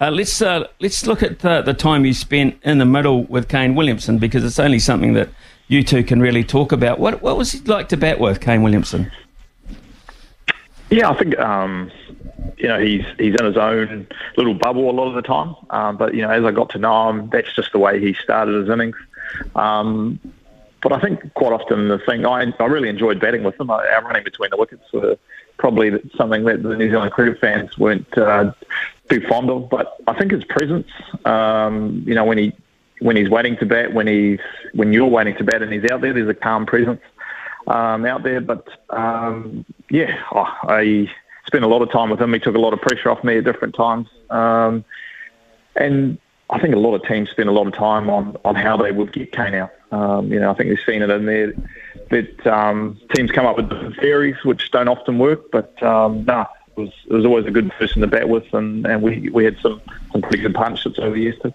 Uh, let's uh, let's look at the, the time you spent in the middle with Kane Williamson because it's only something that you two can really talk about. What what was it like to bat with Kane Williamson? Yeah, I think um, you know he's he's in his own little bubble a lot of the time. Um, but you know, as I got to know him, that's just the way he started his innings. Um, but I think quite often the thing I, I really enjoyed batting with him. Our running between the wickets were probably something that the New Zealand cricket fans weren't uh, too fond of. But I think his presence, um, you know, when he when he's waiting to bat, when he's when you're waiting to bat and he's out there, there's a calm presence um, out there. But um, yeah, oh, I spent a lot of time with him. He took a lot of pressure off me at different times, um, and I think a lot of teams spend a lot of time on on how they would get Kane out. Um, you know, I think we've seen it in there that um, teams come up with theories which don't often work, but um, no, it was, it was always a good person to bat with, and, and we, we had some, some pretty good partnerships over the years too.